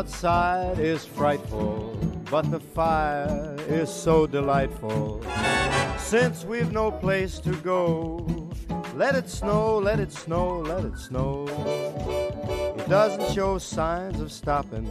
outside is frightful, but the fire is so delightful. Since we've no place to go, let it snow, let it snow, let it snow. It doesn't show signs of stopping.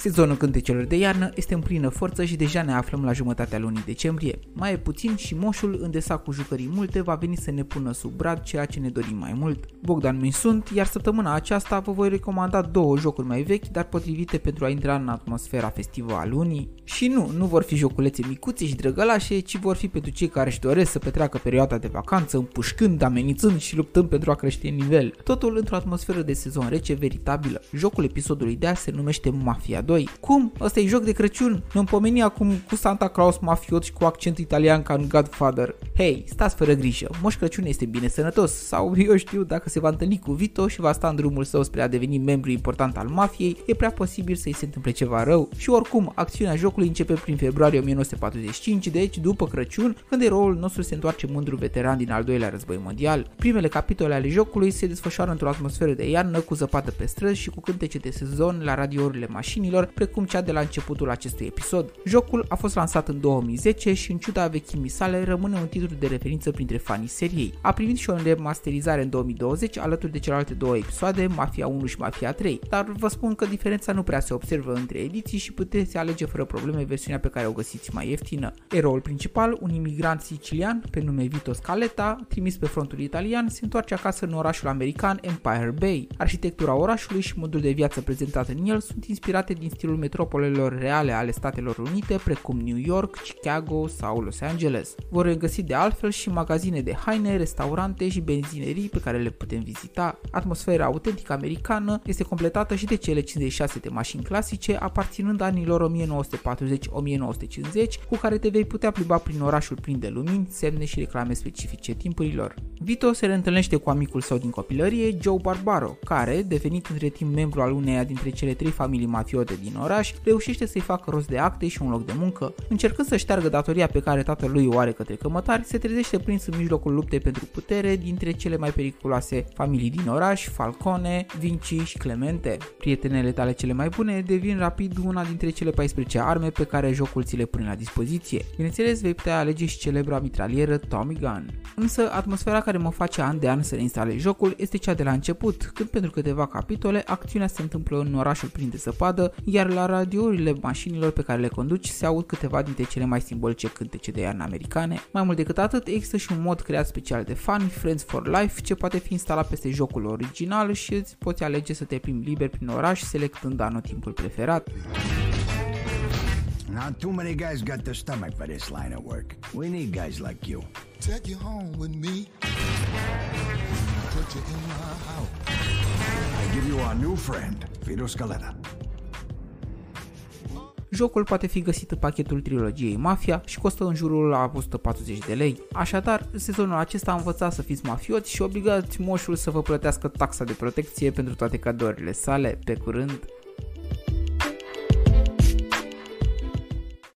Sezonul cântecelor de iarnă este în plină forță și deja ne aflăm la jumătatea lunii decembrie. Mai e puțin și moșul, îndesat cu jucării multe, va veni să ne pună sub brad ceea ce ne dorim mai mult. Bogdan mi sunt, iar săptămâna aceasta vă voi recomanda două jocuri mai vechi, dar potrivite pentru a intra în atmosfera festivă a lunii. Și nu, nu vor fi joculețe micuțe și drăgălașe, ci vor fi pentru cei care își doresc să petreacă perioada de vacanță împușcând, amenințând și luptând pentru a crește nivel. Totul într-o atmosferă de sezon rece veritabilă. Jocul episodului de azi se numește Mafia 2. Cum? Ăsta e joc de Crăciun? Ne-am pomenit acum cu Santa Claus mafiot și cu accent italian ca în Godfather. Hei, stați fără grijă, Moș Crăciun este bine sănătos sau eu știu dacă se va întâlni cu Vito și va sta în drumul său spre a deveni membru important al mafiei, e prea posibil să-i se întâmple ceva rău. Și oricum, acțiunea jocului începe prin februarie 1945, deci după Crăciun, când eroul nostru se întoarce mândru veteran din al doilea război mondial. Primele capitole ale jocului se desfășoară într-o atmosferă de iarnă cu zăpadă pe străzi și cu cântece de sezon la radiourile mașinilor, precum cea de la începutul acestui episod. Jocul a fost lansat în 2010 și în ciuda vechimii sale rămâne un titlu de referință printre fanii seriei. A primit și o remasterizare în 2020 alături de celelalte două episoade, Mafia 1 și Mafia 3, dar vă spun că diferența nu prea se observă între ediții și puteți alege fără probleme versiunea pe care o găsiți mai ieftină. Eroul principal, un imigrant sicilian pe nume Vito Scaletta, trimis pe frontul italian, se întoarce acasă în orașul american Empire Bay. Arhitectura orașului și modul de viață prezentat în el sunt inspirate din stilul metropolelor reale ale Statelor Unite, precum New York, Chicago sau Los Angeles. Vor regăsi de altfel și magazine de haine, restaurante și benzinerii pe care le putem vizita. Atmosfera autentică americană este completată și de cele 56 de mașini clasice aparținând anilor 1940-1950 cu care te vei putea plimba prin orașul plin de lumini, semne și reclame specifice timpurilor. Vito se reîntâlnește cu amicul său din copilărie, Joe Barbaro, care, devenit între timp membru al uneia dintre cele trei familii mafiote din oraș, reușește să-i facă rost de acte și un loc de muncă. Încercând să șteargă datoria pe care tatălui o are către cămătari, se trezește prins în mijlocul luptei pentru putere dintre cele mai periculoase familii din oraș, Falcone, Vinci și Clemente. Prietenele tale cele mai bune devin rapid una dintre cele 14 arme pe care jocul ți le pune la dispoziție. Bineînțeles, vei putea alege și celebra mitralieră Tommy Gun. Însă, atmosfera care mă face an de an să reinstalez jocul este cea de la început, când pentru câteva capitole acțiunea se întâmplă în orașul plin de zăpadă, iar la radiourile mașinilor pe care le conduci se aud câteva dintre cele mai simbolice cântece de iarnă americane. Mai mult decât atât, există și un mod creat special de fan, Friends for Life, ce poate fi instalat peste jocul original și îți poți alege să te plimbi liber prin oraș selectând anotimpul preferat. Not too many guys got the stomach for this line of work. We need guys like you. Take you home with me. Put you in my house. I give you our new friend, Vito Scaletta. Jocul poate fi găsit în pachetul trilogiei Mafia și costă în jurul la 140 de lei. Așadar, sezonul acesta a învățat să fiți mafioți și obligați moșul să vă plătească taxa de protecție pentru toate cadourile sale. Pe curând!